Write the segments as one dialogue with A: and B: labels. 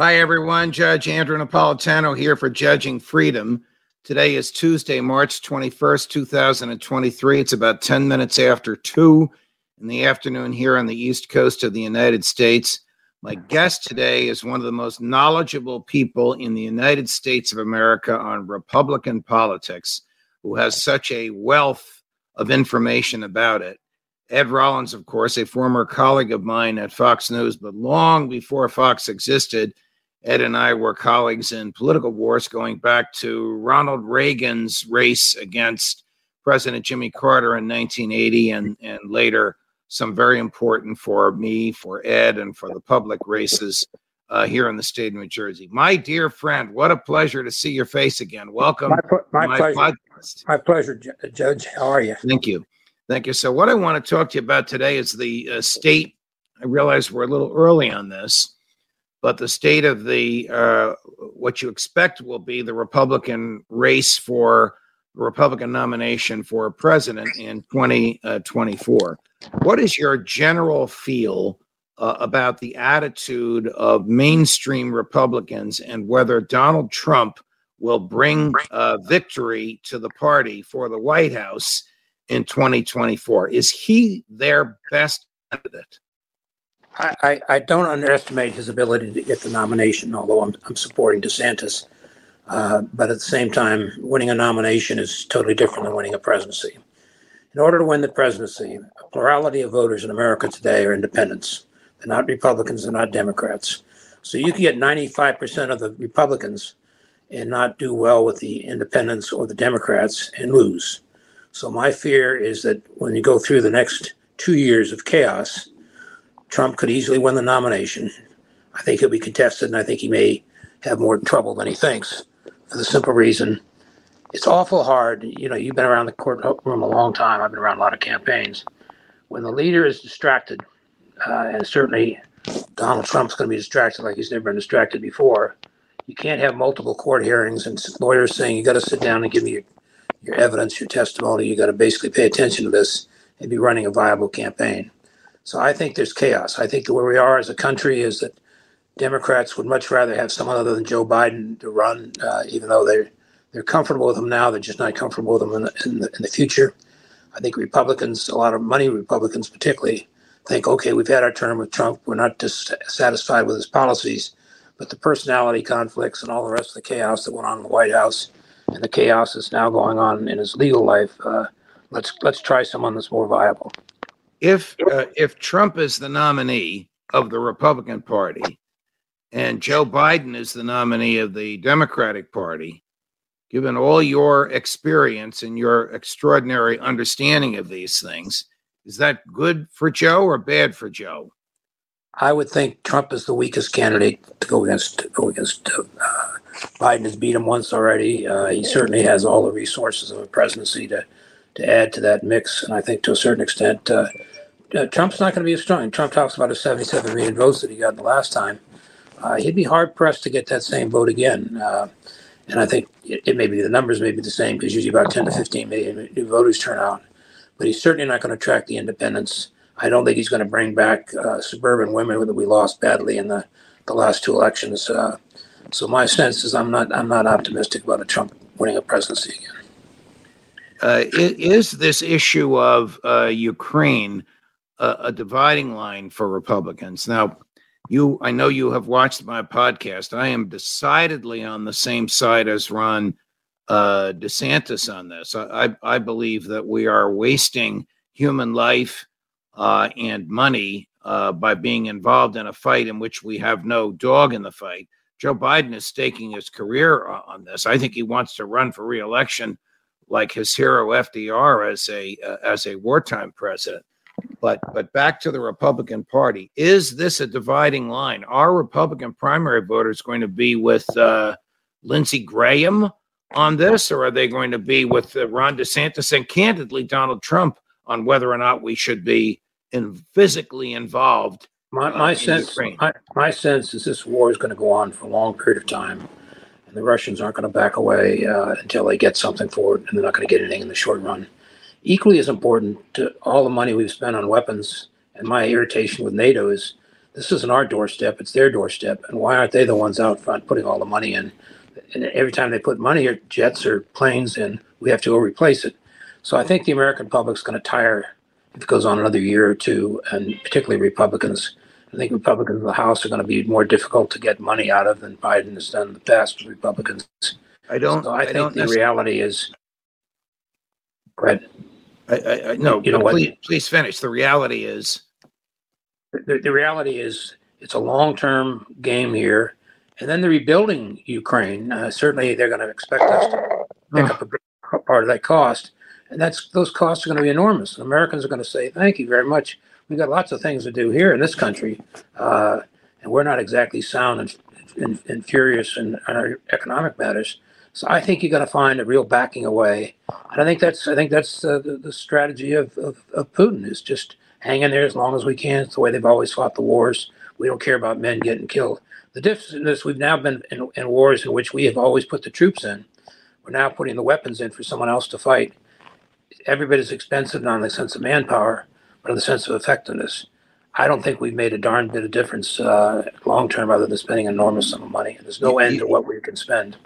A: Hi, everyone. Judge Andrew Napolitano here for Judging Freedom. Today is Tuesday, March 21st, 2023. It's about 10 minutes after 2 in the afternoon here on the East Coast of the United States. My guest today is one of the most knowledgeable people in the United States of America on Republican politics, who has such a wealth of information about it. Ed Rollins, of course, a former colleague of mine at Fox News, but long before Fox existed, Ed and I were colleagues in political wars going back to Ronald Reagan's race against President Jimmy Carter in 1980 and, and later some very important for me, for Ed, and for the public races uh, here in the state of New Jersey. My dear friend, what a pleasure to see your face again. Welcome.
B: My, my, my pleasure. Podcast. My pleasure, Judge. How are you?
A: Thank you. Thank you. So, what I want to talk to you about today is the uh, state. I realize we're a little early on this, but the state of the uh, what you expect will be the Republican race for Republican nomination for president in 2024. What is your general feel uh, about the attitude of mainstream Republicans and whether Donald Trump will bring uh, victory to the party for the White House in 2024? Is he their best candidate?
B: I, I, don't underestimate his ability to get the nomination, although I'm, I'm supporting DeSantis. Uh, but at the same time, winning a nomination is totally different than winning a presidency. In order to win the presidency, a plurality of voters in America today are independents. They're not Republicans, they're not Democrats. So you can get 95% of the Republicans and not do well with the independents or the Democrats and lose. So my fear is that when you go through the next two years of chaos, Trump could easily win the nomination. I think he'll be contested, and I think he may have more trouble than he thinks for the simple reason it's awful hard. You know, you've been around the courtroom a long time. I've been around a lot of campaigns. When the leader is distracted, uh, and certainly Donald Trump's going to be distracted like he's never been distracted before, you can't have multiple court hearings and lawyers saying you got to sit down and give me your, your evidence, your testimony. You got to basically pay attention to this and be running a viable campaign. So I think there's chaos. I think where we are as a country is that Democrats would much rather have someone other than Joe Biden to run, uh, even though they're they're comfortable with him now. They're just not comfortable with him in the, in the, in the future. I think Republicans, a lot of money Republicans particularly, think, okay, we've had our term with Trump. We're not dissatisfied with his policies, but the personality conflicts and all the rest of the chaos that went on in the White House and the chaos that's now going on in his legal life. Uh, let's let's try someone that's more viable.
A: If uh, if Trump is the nominee of the Republican Party and Joe Biden is the nominee of the Democratic Party, given all your experience and your extraordinary understanding of these things, is that good for Joe or bad for Joe?
B: I would think Trump is the weakest candidate to go against. To go against uh, Biden has beat him once already. Uh, he certainly has all the resources of a presidency to to add to that mix, and I think to a certain extent, uh, uh Trump's not going to be as strong. Trump talks about his 77 million votes that he got the last time. Uh, he'd be hard pressed to get that same vote again. Uh, and I think it, it may be the numbers may be the same because usually about 10 to 15 million new voters turn out. But he's certainly not going to attract the independents. I don't think he's going to bring back uh, suburban women that we lost badly in the, the last two elections. So my sense is I'm not I'm not optimistic about a Trump winning a presidency again.
A: Uh, is this issue of uh, Ukraine a dividing line for Republicans? Now, you i know you have watched my podcast. I am decidedly on the same side as ron uh, desantis on this. I, I believe that we are wasting human life uh, and money uh, by being involved in a fight in which we have no dog in the fight. Joe biden is staking his career on this. I think he wants to run for reelection like his hero fdr as a uh, as a wartime president but but back to the Republican Party. Is this a dividing line? Are Republican primary voters going to be with uh, Lindsey Graham on this, or are they going to be with uh, Ron DeSantis and candidly Donald Trump on whether or not we should be in physically involved?
B: My, my uh, sense, my, my sense is this war is going to go on for a long period of time, and the Russians aren't going to back away uh, until they get something for it, and they're not going to get anything in the short run equally as important to all the money we've spent on weapons and my irritation with NATO is this isn't our doorstep; it's their doorstep. And why aren't they the ones out front putting all the money in? And every time they put money or jets or planes in, we have to go replace it. So I think the American public's going to tire if it goes on another year or two, and particularly Republicans. I think Republicans in the House are going to be more difficult to get money out of than Biden has done in the past with Republicans.
A: I don't,
B: So I
A: I
B: think
A: don't,
B: the reality is, Brett,
A: I, I, I, no,
B: You know
A: but
B: what?
A: please, please finish. The reality is,
B: the, the reality is it's a long-term game here. And then the rebuilding Ukraine, uh, certainly they're going to expect us to pick up a big part of that cost. And that's, those costs are going to be enormous. And Americans are going to say, thank you very much. We've got lots of things to do here in this country. Uh, and we're not exactly sound and, and, and furious in, our economic matters. So I think you're going to find a real backing away. And I think that's, I think that's uh, the, the strategy of, of, of Putin is just hang in there as long as we can. It's the way they've always fought the wars. We don't care about men getting killed. The difference is we've now been in, in wars in which we have always put the troops in. We're now putting the weapons in for someone else to fight. Every bit expensive, not in the sense of manpower, but in the sense of effectiveness. I don't think we've made a darn bit of difference uh, long term, other than spending an enormous sum of money. There's no end to what we can spend.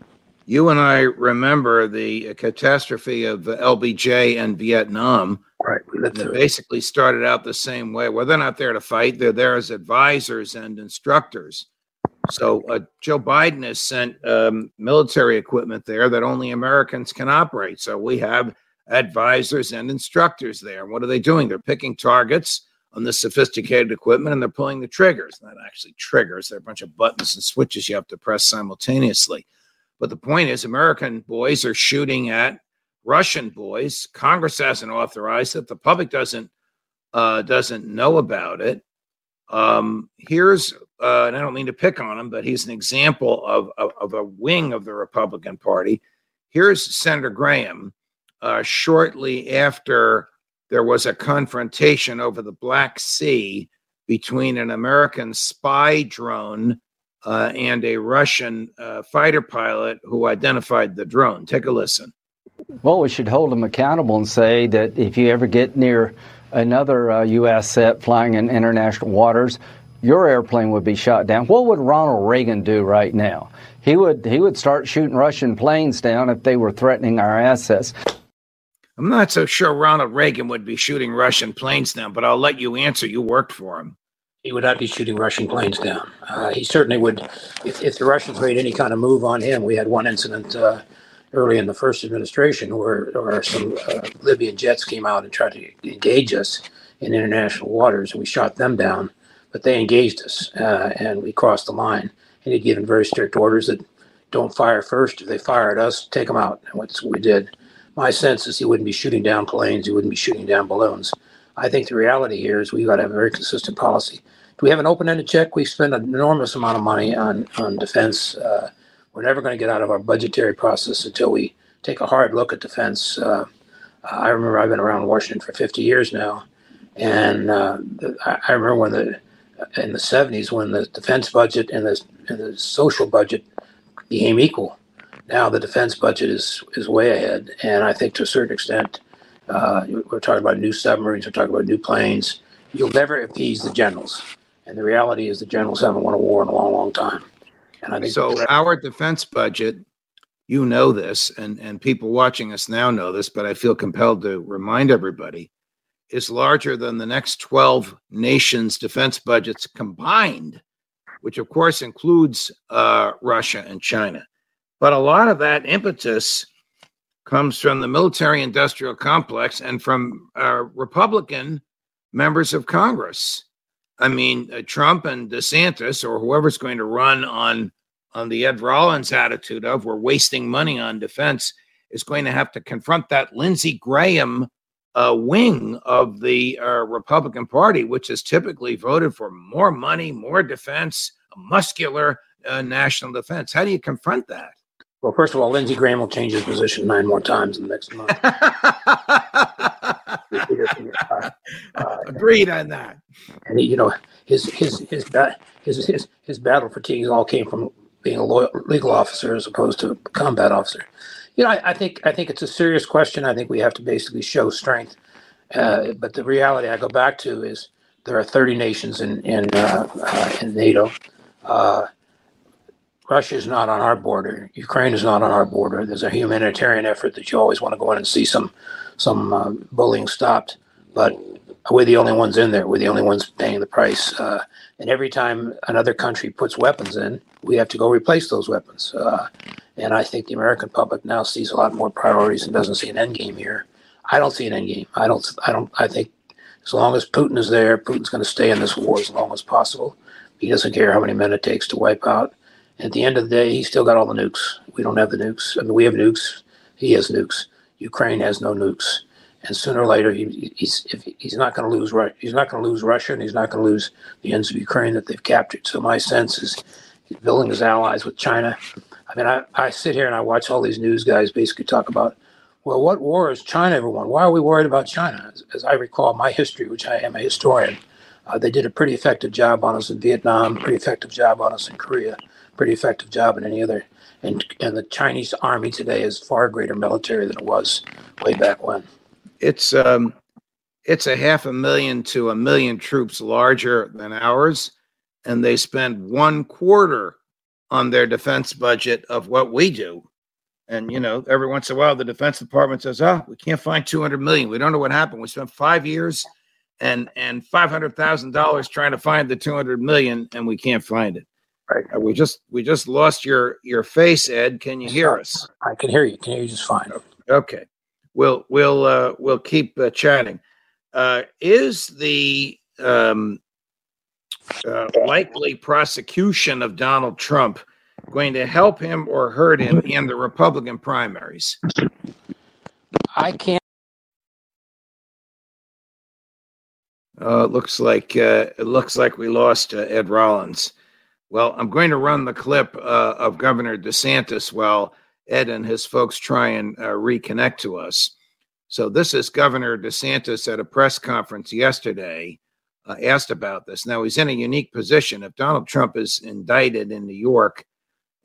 A: you and I remember the catastrophe of the LBJ and Vietnam.
B: Right. We lived
A: They basically started out the same way. Well, they're not there to fight. They're there as advisors and instructors. So uh, Joe Biden has sent um, military equipment there that only Americans can operate. So we have advisors and instructors there. What are they doing? They're picking targets on the sophisticated equipment and they're pulling the triggers. Not actually triggers. They're a bunch of buttons and switches you have to press simultaneously. But the point is, American boys are shooting at Russian boys. Congress hasn't authorized it. The public doesn't uh, doesn't know about it. Um, here's, uh, and I don't mean to pick on him, but he's an example of, of, of a wing of the Republican Party. Here's Senator Graham uh, shortly after there was a confrontation over the Black Sea between an American spy drone uh, and a Russian uh, fighter pilot who identified the drone. Take a listen.
C: Well, we should hold them accountable and say that if you ever get near another uh, U.S. set flying in international waters, your airplane would be shot down. What would Ronald Reagan do right now? He would he would start shooting Russian planes down if they were threatening our assets.
A: I'm not so sure Ronald Reagan would be shooting Russian planes down, but I'll let you answer. You worked for him.
B: He would not be shooting Russian planes down. Uh, he certainly would, if, if the Russians made any kind of move on him. We had one incident uh, early in the first administration where, where some uh, Libyan jets came out and tried to engage us in international waters, and we shot them down. But they engaged us, uh, and we crossed the line. And he'd given very strict orders that don't fire first. If they fire at us, take them out. And what we did. My sense is he wouldn't be shooting down planes. He wouldn't be shooting down balloons. I think the reality here is we've got to have a very consistent policy. Do we have an open-ended check? We spend an enormous amount of money on on defense. Uh, we're never going to get out of our budgetary process until we take a hard look at defense. Uh, I remember I've been around Washington for 50 years now, and uh, I remember when the in the 70s when the defense budget and the and the social budget became equal. Now the defense budget is is way ahead, and I think to a certain extent, uh, we're talking about new submarines, we're talking about new planes. You'll never appease the generals, and the reality is the generals haven't won a war in a long, long time. And I think
A: So our defense budget, you know this, and and people watching us now know this, but I feel compelled to remind everybody, is larger than the next 12 nations' defense budgets combined, which of course includes uh, Russia and China. But a lot of that impetus comes from the military industrial complex and from uh, Republican members of Congress. I mean, uh, Trump and DeSantis, or whoever's going to run on on the Ed Rollins attitude of we're wasting money on defense, is going to have to confront that Lindsey Graham uh, wing of the uh, Republican Party, which has typically voted for more money, more defense, a muscular uh, national defense. How do you confront that?
B: Well, first of all, Lindsey Graham will change his position nine more times in the next month. Uh, uh,
A: Agreed on that.
B: and he, you know his his his, his his his battle fatigues all came from being a loyal, legal officer as opposed to a combat officer. You know, I, I think I think it's a serious question. I think we have to basically show strength. Uh, but the reality I go back to is there are 30 nations in in, uh, uh, in NATO. Russia is not on our border. Ukraine is not on our border. There's a humanitarian effort that you always want to go in and see some some uh, bullying stopped, but we're the only ones in there. We're the only ones paying the price. Uh, and every time another country puts weapons in, we have to go replace those weapons. Uh, and I think the American public now sees a lot more priorities and doesn't see an end game here. I don't see an end game. I don't. I don't. I think as long as Putin is there, Putin's going to stay in this war as long as possible. He doesn't care how many men it takes to wipe out. At the end of the day, he's still got all the nukes. We don't have the nukes. I mean, we have nukes. He has nukes. Ukraine has no nukes. And sooner or later, he, he's he's not going to lose. He's not going to lose Russia, and he's not going to lose the ends of Ukraine that they've captured. So my sense is, he's building his allies with China. I mean, I, I sit here and I watch all these news guys basically talk about well, what war has China ever won? Why are we worried about China? As, as I recall my history, which I am a historian, uh, they did a pretty effective job on us in Vietnam, pretty effective job on us in Korea, pretty effective job in any other. And, and the Chinese army today is far greater military than it was way back when.
A: It's um, it's a half a million to a million troops larger than ours, and they spend one quarter on their defense budget of what we do. And you know, every once in a while, the Defense Department says, "Oh, we can't find 200 million. We don't know what happened. We spent five years and and five hundred thousand dollars trying to find the 200 million, and we can't find it." Right. Uh, we just we just lost your your face, Ed. Can you hear us?
B: I can hear you. Can hear you just fine.
A: Okay. We'll we'll uh, we'll keep uh, chatting. Uh, is the um, uh, likely prosecution of Donald Trump going to help him or hurt him in the Republican primaries?
B: I can't.
A: Uh, it looks like uh, it looks like we lost uh, Ed Rollins. Well, I'm going to run the clip uh, of Governor DeSantis while Ed and his folks try and uh, reconnect to us. So this is Governor DeSantis at a press conference yesterday. Uh, asked about this. Now he's in a unique position. If Donald Trump is indicted in New York,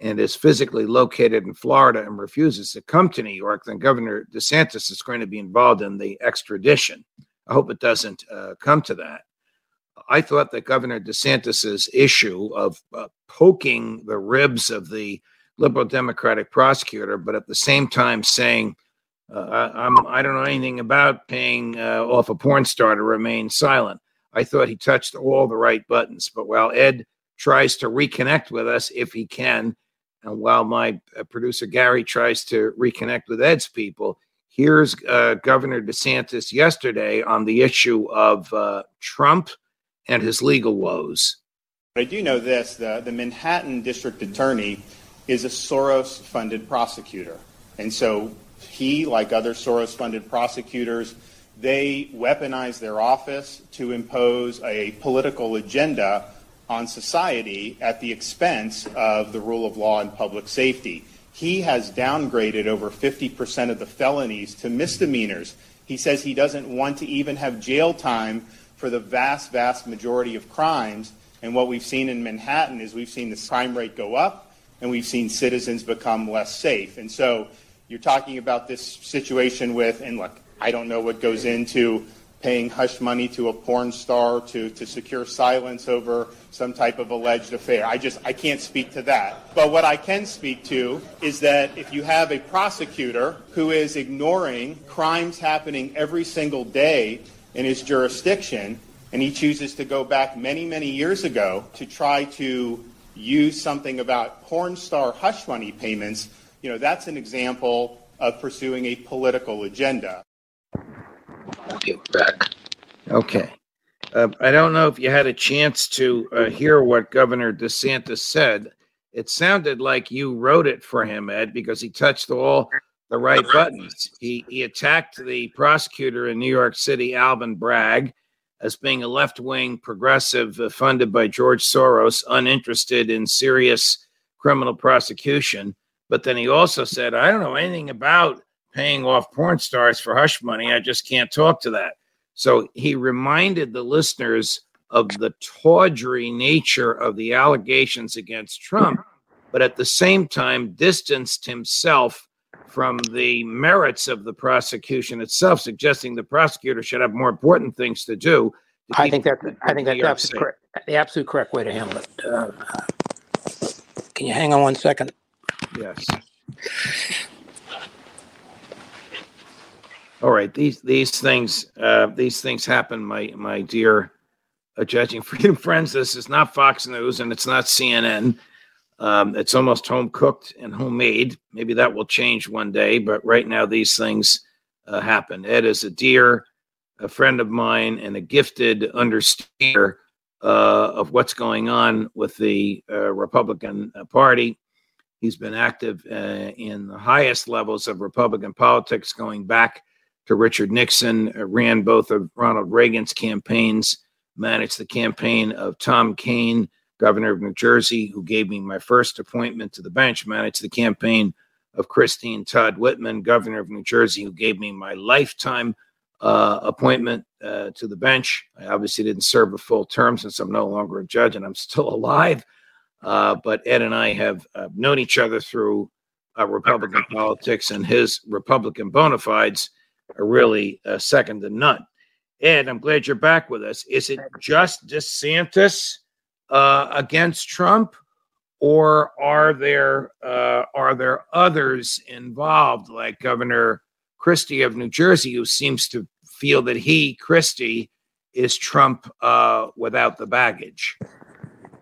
A: and is physically located in Florida and refuses to come to New York, then Governor DeSantis is going to be involved in the extradition. I hope it doesn't uh, come to that. I thought that Governor DeSantis's issue of uh, poking the ribs of the liberal Democratic prosecutor, but at the same time saying, uh, I'm, I don't know anything about paying uh, off a porn star to remain silent. I thought he touched all the right buttons. But while Ed tries to reconnect with us, if he can, and while my uh, producer Gary tries to reconnect with Ed's people, here's uh, Governor DeSantis yesterday on the issue of uh, Trump and his legal woes.
D: I do know this the, the Manhattan District Attorney is a Soros funded prosecutor. And so he, like other Soros funded prosecutors, they weaponize their office to impose a political agenda on society at the expense of the rule of law and public safety. He has downgraded over 50% of the felonies to misdemeanors. He says he doesn't want to even have jail time for the vast, vast majority of crimes. And what we've seen in Manhattan is we've seen the crime rate go up and we've seen citizens become less safe. And so you're talking about this situation with, and look, I don't know what goes into paying hush money to a porn star to, to secure silence over some type of alleged affair. I just, I can't speak to that. But what I can speak to is that if you have a prosecutor who is ignoring crimes happening every single day in his jurisdiction, and he chooses to go back many, many years ago to try to use something about porn star hush money payments, you know, that's an example of pursuing a political agenda Get
A: back. Okay. Uh, I don't know if you had a chance to uh, hear what Governor DeSantis said. It sounded like you wrote it for him, Ed, because he touched all the right buttons. He, he attacked the prosecutor in New York City, Alvin Bragg, as being a left wing progressive uh, funded by George Soros, uninterested in serious criminal prosecution. But then he also said, I don't know anything about paying off porn stars for hush money. I just can't talk to that. So he reminded the listeners of the tawdry nature of the allegations against Trump, but at the same time distanced himself from the merits of the prosecution itself, suggesting the prosecutor should have more important things to do to
B: I think that, I think that's absolutely correct, the absolute correct way to handle it. Uh, Can you hang on one second?
A: Yes. All right, these, these things, uh, these things happen, my, my dear uh, judging freedom friends. This is not Fox News and it's not CNN. Um, it's almost home cooked and homemade. Maybe that will change one day, but right now these things uh, happen. Ed is a dear, a friend of mine, and a gifted understander uh, of what's going on with the uh, Republican Party. He's been active uh, in the highest levels of Republican politics, going back to Richard Nixon, uh, ran both of Ronald Reagan's campaigns, managed the campaign of Tom Kean, governor of New Jersey, who gave me my first appointment to the bench, managed the campaign of Christine Todd Whitman, governor of New Jersey, who gave me my lifetime uh, appointment uh, to the bench. I obviously didn't serve a full term since I'm no longer a judge and I'm still alive. Uh, but Ed and I have uh, known each other through uh, Republican politics, and his Republican bona fides are really uh, second to none. Ed, I'm glad you're back with us. Is it just DeSantis uh, against Trump, or are there uh, are there others involved, like Governor Christie of New Jersey, who seems to feel that he, Christie, is Trump uh, without the baggage?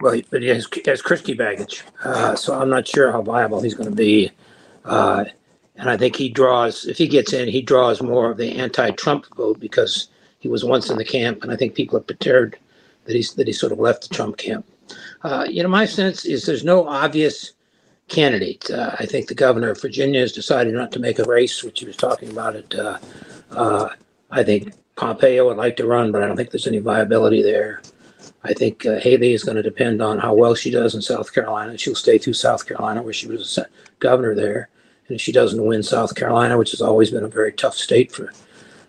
B: Well, he- but he has, has Christie baggage, uh, so I'm not sure how viable he's going to be. Uh, and I think he draws, if he gets in, he draws more of the anti-Trump vote because he was once in the camp, and I think people are perturbed that he's that he sort of left the Trump camp. Uh, you know, my sense is there's no obvious candidate. Uh, I think the governor of Virginia has decided not to make a race, which he was talking about it. Uh, uh, I think Pompeo would like to run, but I don't think there's any viability there. I think uh, Haley is going to depend on how well she does in South Carolina. She'll stay through South Carolina, where she was governor there. And if she doesn't win South Carolina, which has always been a very tough state for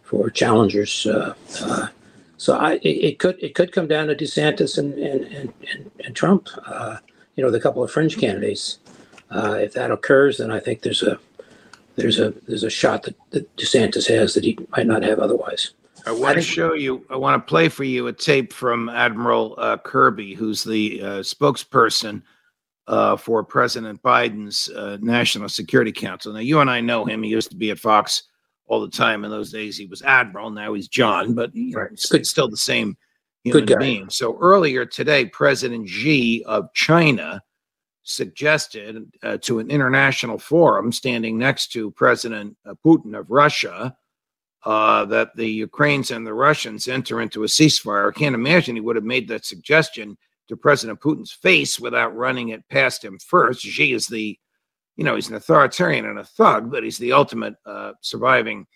B: for challengers, uh, uh, so I it, it could it could come down to DeSantis and and and, and, and Trump. Uh, you know, the couple of fringe candidates. Uh, if that occurs, then I think there's a there's a there's a shot that, that DeSantis has that he might not have otherwise.
A: I want to show you, I want to play for you a tape from Admiral uh, Kirby, who's the uh, spokesperson uh, for President Biden's uh, National Security Council. Now, you and I know him. He used to be at Fox all the time. In those days, he was Admiral. Now he's John, but you know, it's good, still the same human being. So earlier today, President Xi of China suggested uh, to an international forum standing next to President uh, Putin of Russia uh, that the Ukrainians and the Russians enter into a ceasefire. I can't imagine he would have made that suggestion to President Putin's face without running it past him first. Xi is the, you know, he's an authoritarian and a thug, but he's the ultimate uh, surviving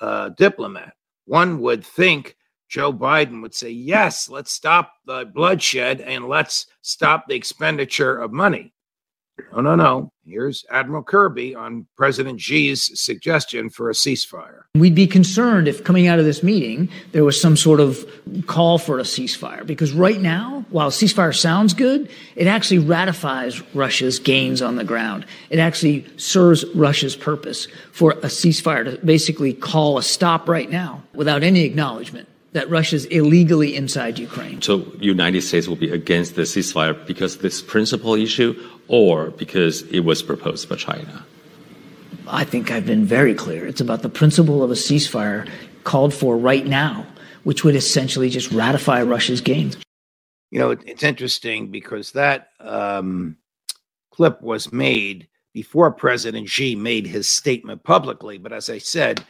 A: uh, diplomat. One would think Joe Biden would say, yes, let's stop the bloodshed and let's stop the expenditure of money. No, no, no. Here's Admiral Kirby on President Xi's suggestion for a ceasefire.
E: We'd be concerned if coming out of this meeting there was some sort of call for a ceasefire. Because right now, while ceasefire sounds good, it actually ratifies Russia's gains on the ground. It actually serves Russia's purpose for a ceasefire to basically call a stop right now without any acknowledgement that Russia's illegally inside Ukraine.
F: So United States will be against the ceasefire because this principal issue or because it was proposed by China?
E: I think I've been very clear. It's about the principle of a ceasefire called for right now, which would essentially just ratify Russia's gains.
A: You know, it's interesting because that um, clip was made before President Xi made his statement publicly. But as I said,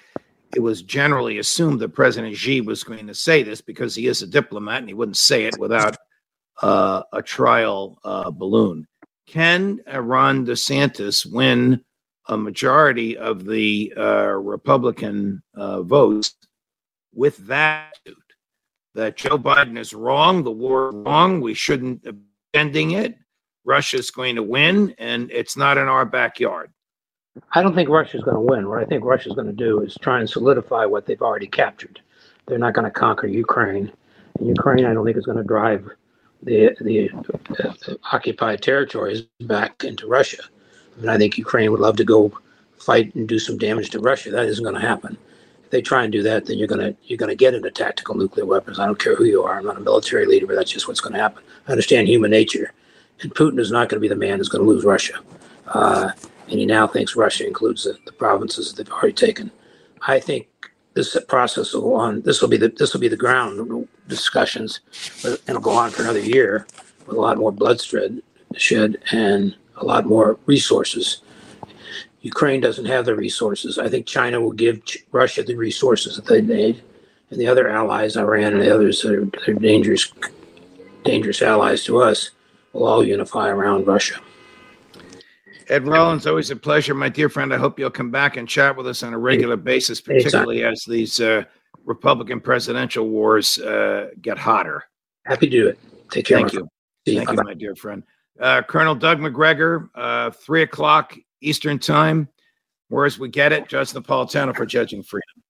A: it was generally assumed that President Xi was going to say this because he is a diplomat and he wouldn't say it without uh, a trial uh, balloon. Can Ron DeSantis win a majority of the uh, Republican uh, votes with that that Joe Biden is wrong, the war wrong, we shouldn't be ending it. Russia's going to win, and it's not in our backyard.
B: I don't think Russia's going to win. What I think Russia's going to do is try and solidify what they've already captured. They're not going to conquer Ukraine. And Ukraine, I don't think, is going to drive the the uh, occupied territories back into Russia. I mean, I think Ukraine would love to go fight and do some damage to Russia. That isn't going to happen. If they try and do that, then you're gonna you're gonna get into tactical nuclear weapons. I don't care who you are. I'm not a military leader, but that's just what's going to happen. I understand human nature, and Putin is not going to be the man who's going to lose Russia. Uh, and he now thinks Russia includes the, the provinces that they've already taken. I think this process will go on. This will be the this will be the ground discussions, but it'll go on for another year with a lot more bloodshed shed and a lot more resources. Ukraine doesn't have the resources. I think China will give Russia the resources that they need, and the other allies, Iran and the others that are, that are dangerous, dangerous allies to us, will all unify around Russia.
A: Ed Rollins, always a pleasure, my dear friend. I hope you'll come back and chat with us on a regular basis, particularly as these uh, Republican presidential wars uh, get hotter.
B: Happy to do it. Take care.
A: Thank you.
B: You.
A: Thank you,
B: Bye-bye.
A: my dear friend. Uh, Colonel Doug Macgregor, uh, three o'clock Eastern Time. Whereas we get it, Judge Napolitano for Judging Freedom.